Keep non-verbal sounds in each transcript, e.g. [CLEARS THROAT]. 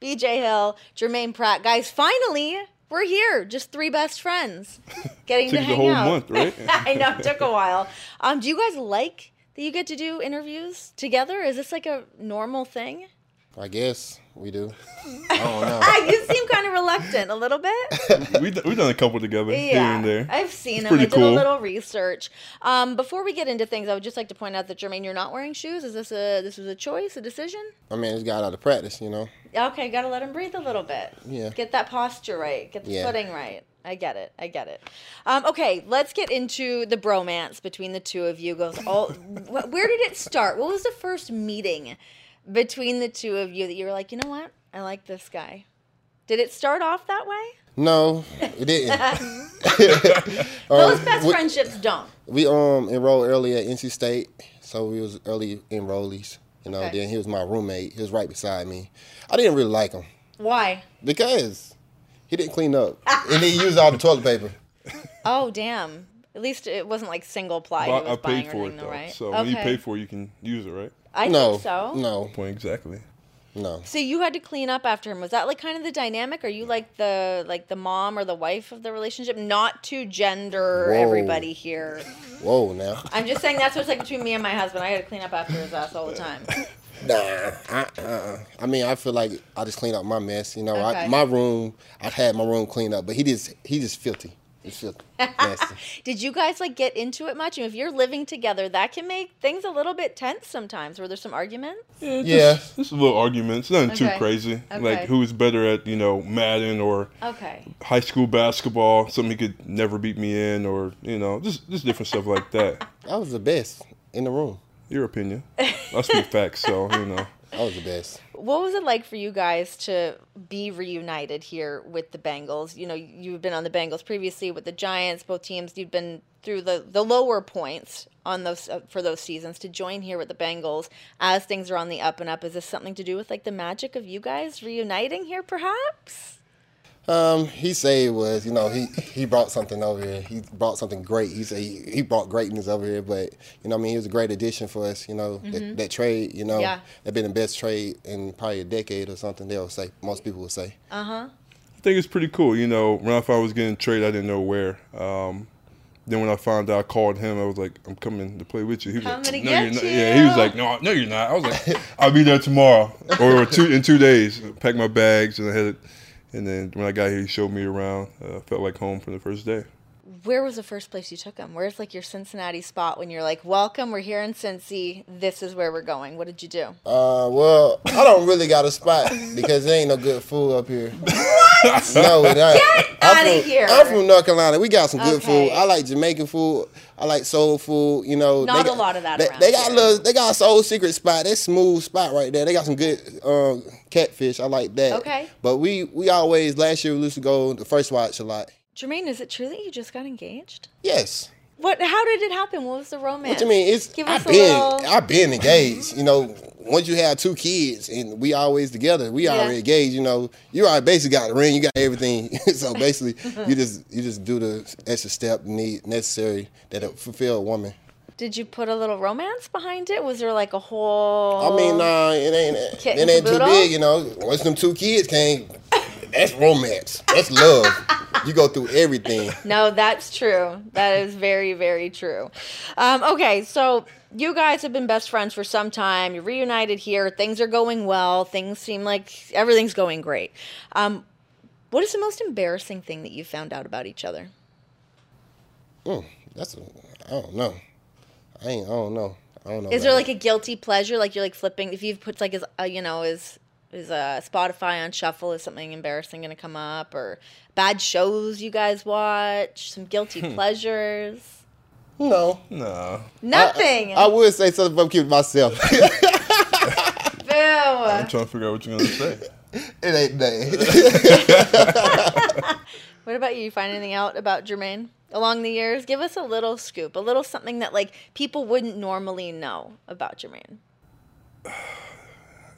BJ Hill, Germaine Pratt. Guys, finally, we're here. Just three best friends [LAUGHS] getting to Took the hang whole out. month, right? [LAUGHS] I know it took a while. Um, do you guys like that you get to do interviews together? Is this like a normal thing? I guess we do. I don't know. [LAUGHS] Ah, you seem kind of reluctant a little bit. we we done a couple together here and there. I've seen It's them. I pretty did a little research. Um, before we get into things, I would just like to point out that Germaine, you're not wearing shoes. Is this a this was a choice, a decision? I mean, it's got out of practice, you know. Okay, gotta let him breathe a little bit. Yeah. Get that posture right. Get the Yeah. footing right. I get it. I get it. Um, okay, let's get into the bromance between the two of you. Goes all. where did it start? What was the first meeting between the two of you that you were like, you know what, I like this guy? Did it start off that way? No, it didn't. [LAUGHS] [LAUGHS] Those Um, best we, friendships don't. we um enrolled early at NC State, so we was early enrollees. You know, Okay. then he was my roommate. He was right beside me. I didn't really like him Why? because he didn't clean up and he used all the toilet paper. Oh damn! At least it wasn't like single ply. he But I paid for it though, right? so when you Okay. pay for it, you can use it, right? I no, think so. no, Point exactly. no. So you had to clean up after him. Was that like kind of the dynamic? Are you like the like the mom or the wife of the relationship? Not to gender Whoa. everybody here. Whoa, now. I'm just saying that's what's like between me and my husband. I had to clean up after his ass all the time. Nah, I, uh, I mean, I feel like I just cleaned up my mess. You know, Okay. I, my room, I had my room cleaned up, but he just, he just filthy. He's [LAUGHS] filthy, nasty. Did you guys like get into it much? And if you're living together, that can make things a little bit tense sometimes. Were there some arguments? Yeah, Yeah. just, just a little arguments. Nothing Okay. too crazy. Okay. Like who's better at you know Madden or Okay. high school basketball? Something he could never beat me in, or you know, just just different stuff like that. [LAUGHS] I was the best in the room. Your opinion. I speak facts, so you know. I was the best. What was it like for you guys to be reunited here with the Bengals? You know, you've been on the Bengals previously with the Giants, both teams. You've been through the, the lower points on those uh, for those seasons to join here with the Bengals as things are on the up and up. Is this something to do with like the magic of you guys reuniting here, perhaps? Um, he said it was, you know, he he brought something over here. He brought something great. He said he, he brought greatness over here, but you know, I mean, he was a great addition for us. You know, that, that trade, you know, Mm-hmm. Yeah. that been the best trade in probably a decade or something. They'll say most people will say. Uh huh. I think it's pretty cool. You know, when I found I was getting traded, I didn't know where. Um, then when I found out, I called him. I was like, "I'm coming to play with you." He was Coming like, to "No, get you're not." you. Yeah, he was like, "No, no, you're not." I was like, "I'll be there tomorrow or two in two days." Pack my bags and I had. And then when I got here, he showed me around. Uh, felt like home from the first day. Where was the first place you took him? Where's like your Cincinnati spot when you're like, "Welcome, we're here in Cincy. This is where we're going." What did you do? Uh, well, I don't really got a spot because there ain't no good food up here. What? No, it ain't. Get I'm outta from- here. I'm from North Carolina. We got some good Okay. food. I like Jamaican food. I like soul food. You know, Not they a lot of that They, around they got a little. They got a soul secret spot. That smooth spot right there. They got some good um, catfish. I like that. Okay. But we we always last year we used to go the first watch a lot. Germaine, is it true that you just got engaged? Yes. What? How did it happen? What was the romance? What you mean? It's Give I've a been little- I've been engaged. You know, once you have two kids and we always together, we Yeah. already engaged. You know, you already basically got the ring, you got everything. [LAUGHS] so [LAUGHS] basically, you just you just do the extra step need necessary that it fulfill a woman. Did you put a little romance behind it? Was there like a whole? I mean, nah, it ain't it ain't too big. You know, once them two kids came, that's romance. That's love. you go through everything. [LAUGHS] No, that's true. That is very, very true. Um, okay, so you guys have been best friends for some time. You're reunited here. Things are going well. Things seem like everything's going great. Um, what is the most embarrassing thing that you found out about each other? Mm, that's a, I don't know. I ain't. I don't know. I don't know. Is there about like a guilty pleasure, like you're like flipping? If you've put like his, uh, you know, is is uh, Spotify on shuffle? Is something embarrassing going to come up, or bad shows you guys watch? Some guilty [LAUGHS] pleasures? No, No. Nothing. I, I would say something, but I'm keeping myself. [LAUGHS] Boo. I'm trying to figure out what you're gonna say. [LAUGHS] it ain't that. What about you? You find anything out about Germaine along the years? Give us a little scoop, a little something that like people wouldn't normally know about Germaine. [SIGHS]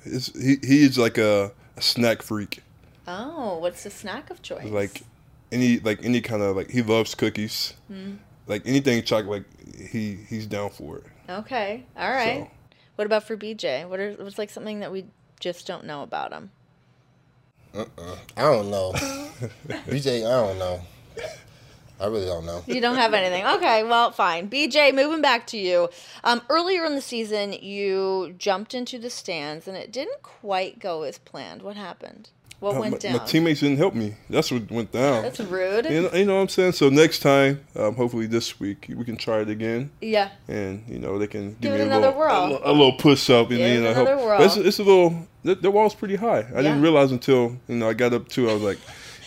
It's, he he's like a, a snack freak. Oh, what's the snack of choice? Like any like any kind of like he loves cookies. Hmm. Like anything chocolate, like he he's down for it. okay, all right. So- What about for BJ? What are what's like something that we just don't know about him? Uh-uh. I don't know. [LAUGHS] BJ, I don't know. I really don't know. You don't have anything. Okay, well, fine. BJ, moving back to you. Um, earlier in the season, you jumped into the stands and it didn't quite go as planned. What happened? What Uh, went my, down? my teammates didn't help me. That's what went down. That's rude. you, know, you know what I'm saying? So next time, um, hopefully this week, we can try it again. Yeah. and you know they can Give me a another little, whirl. a, little- a little push up, and you know, another help. whirl. But It's, it's a little. The, the wall's pretty high. I Yeah. didn't realize until you know I got up to. I was like,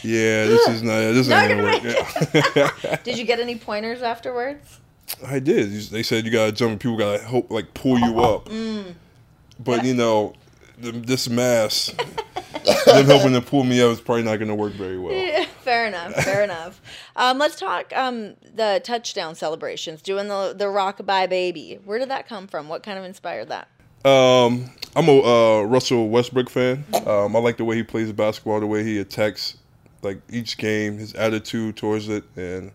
yeah, this is not. This Not ain't gonna work. [LAUGHS] Did you get any pointers afterwards? I did. They said you gotta jump. and People gotta help, like pull you up. Mm. But you know, the, this mass, them helping to pull me up is probably not gonna work very well. Yeah, fair enough. Fair [LAUGHS] enough. Um, let's talk um, the touchdown celebrations, doing the the rockabye baby. Where did that come from? What kind of inspired that? Um, I'm a uh, Russell Westbrook fan. Um, I like the way he plays basketball, the way he attacks like each game, his attitude towards it, and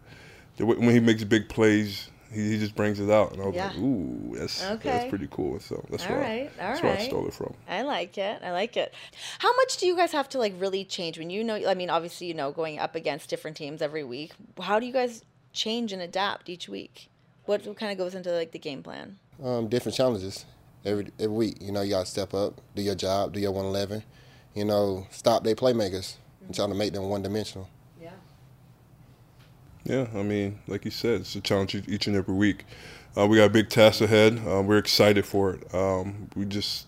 the way, when he makes big plays, he, he just brings it out. And I was Yeah. like, ooh, that's Okay. that's pretty cool. So that's All where right, all that's where I stole it from. I like it. I like it. How much do you guys have to like really change when you know? I mean, obviously, you know, going up against different teams every week. How do you guys change and adapt each week? What, what kind of goes into like the game plan? Um, different challenges every every week. You know, you gotta step up, do your job, do your one eleven. You know, stop their playmakers and trying to make them one dimensional. Yeah. Yeah, I mean, like you said, it's a challenge each- each and every week. Uh, we got a big task ahead. Uh, we're excited for it. Um, we just,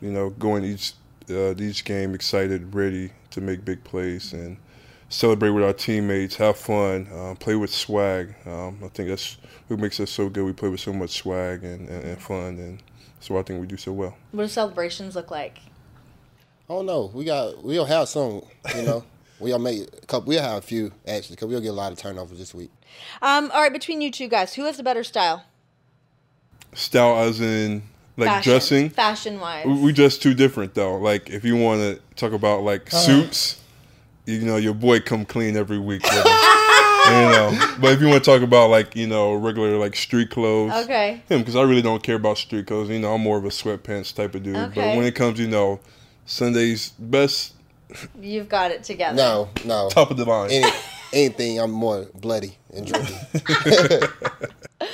you know, going each uh, each game excited, ready to make big plays and celebrate with our teammates, have fun, uh, play with swag. Um, I think that's what makes us so good. We play with so much swag and, and, and fun, and so I think we do so well. What do celebrations look like? I don't know. We got we'll have some. You know, [LAUGHS] we'll make a couple. We'll have a few actually because we'll get a lot of turnovers this week. Um, all right, between you two guys, who has the better style? Style as in like Fashion. dressing. fashion wise. We we just too different though. Like if you want to talk about like suits, you know your boy come clean every week. [LAUGHS] You know, but if you want to talk about like you know regular like street clothes, Okay. him because I really don't care about street clothes. You know, I'm more of a sweatpants type of dude. Okay. But when it comes, you know, Sundays best You've got it together. No, no. top of the line. Any, anything, I'm more bloody and drippy. [LAUGHS]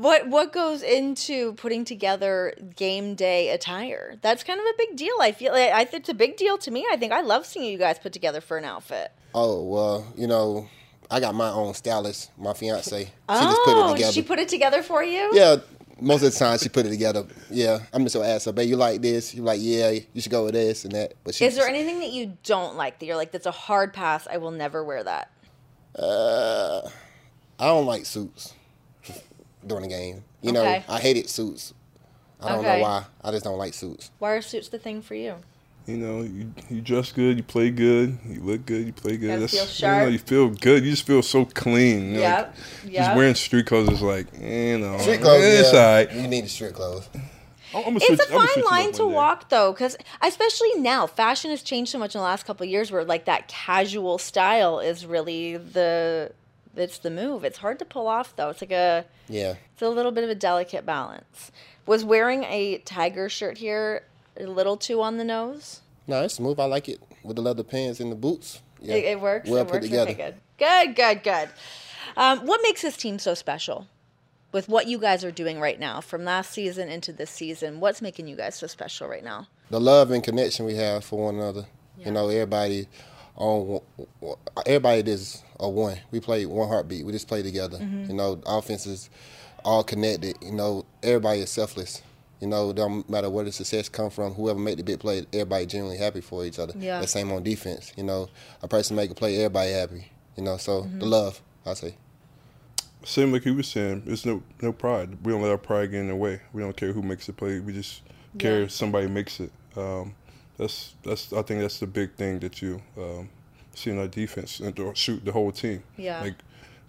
What what goes into putting together game day attire? That's kind of a big deal. I feel like I think it's a big deal to me. I think I love seeing you guys put together for an outfit. oh well, you know, I got my own stylist, my fiance. She oh, just put it oh, together. she put it together for you? Yeah, most of the time she put it together. Yeah, I'm just gonna ask her, babe, you like this? You like, yeah, you should go with this and that. But she, Is there anything that you don't like that you're like that's a hard pass? I will never wear that. Uh, I don't like suits [LAUGHS] during the game. You know, I hated suits. I don't Okay. know why. I just don't like suits. Why are suits the thing for you? You know, you, you dress good, you play good, you look good, you play good. Gotta feel You, know, you feel good. You just feel so clean. You know, Yep, like, yep. Just wearing street clothes is like, you know, Street clothes, It's yeah. all right. You need the street clothes. I'm gonna It's switch- a I'm gonna fine switch it up line to day. walk though, because especially now, fashion has changed so much in the last couple of years. Where like that casual style is really the it's the move. It's hard to pull off though. It's like a Yeah. it's a little bit of a delicate balance. Was wearing a tiger shirt here a little too on the nose? No, it's smooth. I like it with the leather pants and the boots. Yeah. It, it works. Well it put works. together. Okay, good. Good, good, good. Um, what makes this team so special? With what you guys are doing right now, from last season into this season, what's making you guys so special right now? The love and connection we have for one another. Yeah. You know, everybody on everybody is a one. We play one heartbeat. We just play together. Mm-hmm. You know, the offense all connected. You know, everybody is selfless. You know, don't matter where the success come from. Whoever made the big play, everybody genuinely happy for each other. Yeah. The same on defense. You know, a person make a play, everybody happy. You know, so Mm-hmm. the love, I say. Same like he was saying, there's no no pride. We don't let our pride get in the way. We don't care who makes the play. We just care Yeah. if somebody makes it. Um, that's that's I think that's the big thing that you um, see in our defense and or shoot the whole team. Yeah. Like,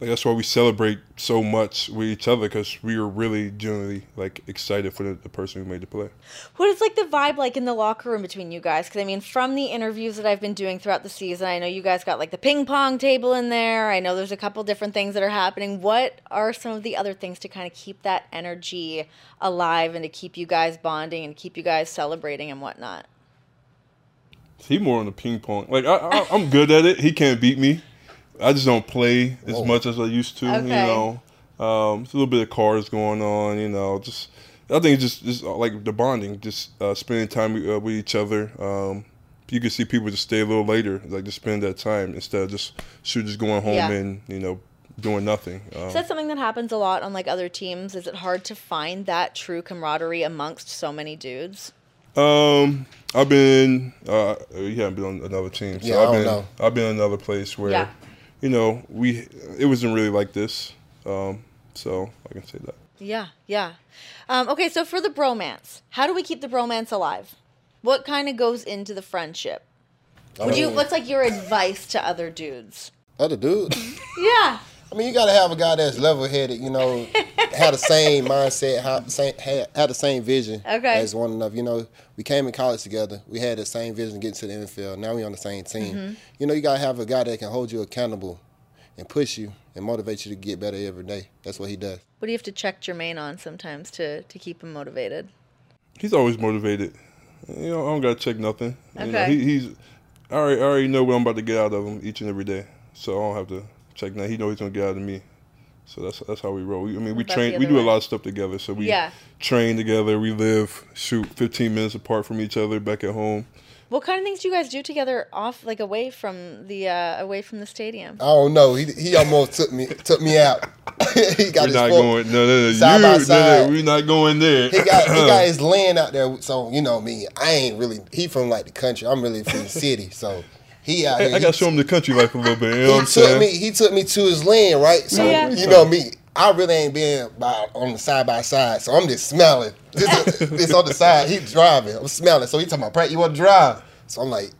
like that's why we celebrate so much with each other because we are really genuinely like excited for the, the person who made the play. What is like the vibe like in the locker room between you guys? Because I mean, from the interviews that I've been doing throughout the season, I know you guys got like the ping pong table in there. I know there's a couple different things that are happening. What are some of the other things to kind of keep that energy alive and to keep you guys bonding and keep you guys celebrating and whatnot? He more on the ping pong. Like I, I, I'm good at it. He can't beat me. I just don't play as Whoa. much as I used to. You know, um, it's a little bit of cars going on. You know, just I think it's just just uh, like the bonding, just uh, spending time uh, with each other. Um, you can see people just stay a little later, like just spend that time instead of just shoot just going home Yeah. and you know doing nothing. Um, Is that something that happens a lot on like other teams? Is it hard to find that true camaraderie amongst so many dudes? Um, I've been. Uh, you haven't been on another team, so Yeah, I I've been. know. I've been in another place where, Yeah. You know, we. It wasn't really like this. Um, so I can say that. Yeah, yeah. Um, okay, so for the bromance, how do we keep the bromance alive? What kind of goes into the friendship? I Would you? mean, What's like your advice to other dudes? other dudes? [LAUGHS] Yeah. I mean, you got to have a guy that's level headed, you know, [LAUGHS] have the same mindset, had, same, have, have the same vision Okay. as one another. You know, we came in college together. We had the same vision getting to the NFL. Now we on the same team. Mm-hmm. You know, you got to have a guy that can hold you accountable and push you and motivate you to get better every day. That's what he does. What do you have to check Germaine on sometimes to to keep him motivated? He's always motivated. You know, I don't gotta check nothing. You know, Okay. he, he's. I already, I already know what I'm about to get out of him each and every day, so I don't have to check nothing. He knows he's gonna get out of me. So that's that's how we roll. We- I mean, we About train. We other do a lot of stuff together. So we Yeah. train together. We live, shoot, 15 minutes apart from each other back at home. What kind of things do you guys do together off, like away from the uh, away from the stadium? I don't know. He, he almost took me took me out. [LAUGHS] he got We're his not going. No, no, no. side you, by no, no, we're not going there. He got he got [CLEARS THROAT] his land out there, so you know me. I ain't really. He from like the country. I'm really from the [LAUGHS] city, so he out here. I he- gotta show him the country life a little bit. You know what he I'm took saying? me. He took me to his land, right? So Yeah. you know me. I really ain't been by, on the side by side, so I'm just smelling. This, this on the side. He's driving. I'm smelling. So he talking about, Pratt, you want to drive? So I'm like,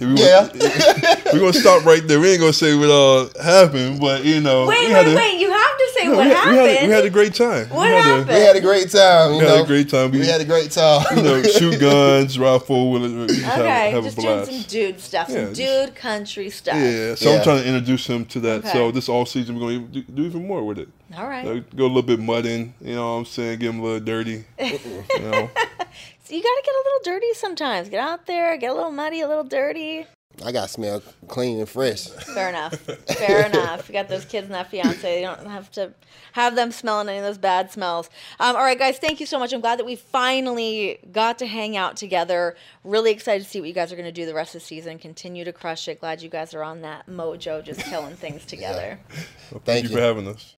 We Yeah. [LAUGHS] We're gonna stop right there. We ain't gonna say what uh happened, but you know. Wait, wait, a, wait! You have to say no, what we, had, we, happened. had a, we had a great time. What we had happened? we had a great time. You We had a great time. We- We had a great [LAUGHS] time. You know, shoot [LAUGHS] guns, ride four wheelers, just have, okay, have just a doing some dude stuff, some Yeah, dude just- country stuff. Yeah, so Yeah. I'm trying to introduce him to that. Okay. So this all season we're gonna do, do even more with it. All right. Like, go a little bit mudding, you know what I'm saying? Get him a little dirty. you know. So you got to get a little dirty sometimes. Get out there, get a little muddy, a little dirty. I got smell clean and fresh. Fair enough. [LAUGHS] Fair enough. You got those kids and that fiance. You don't have to have them smelling any of those bad smells. Um, all right, guys, thank you so much. I'm glad that we finally got to hang out together. Really excited to see what you guys are going to do the rest of the season. Continue to crush it. Glad you guys are on that mojo, just killing things [LAUGHS] together. Well, Thank you you. for having us.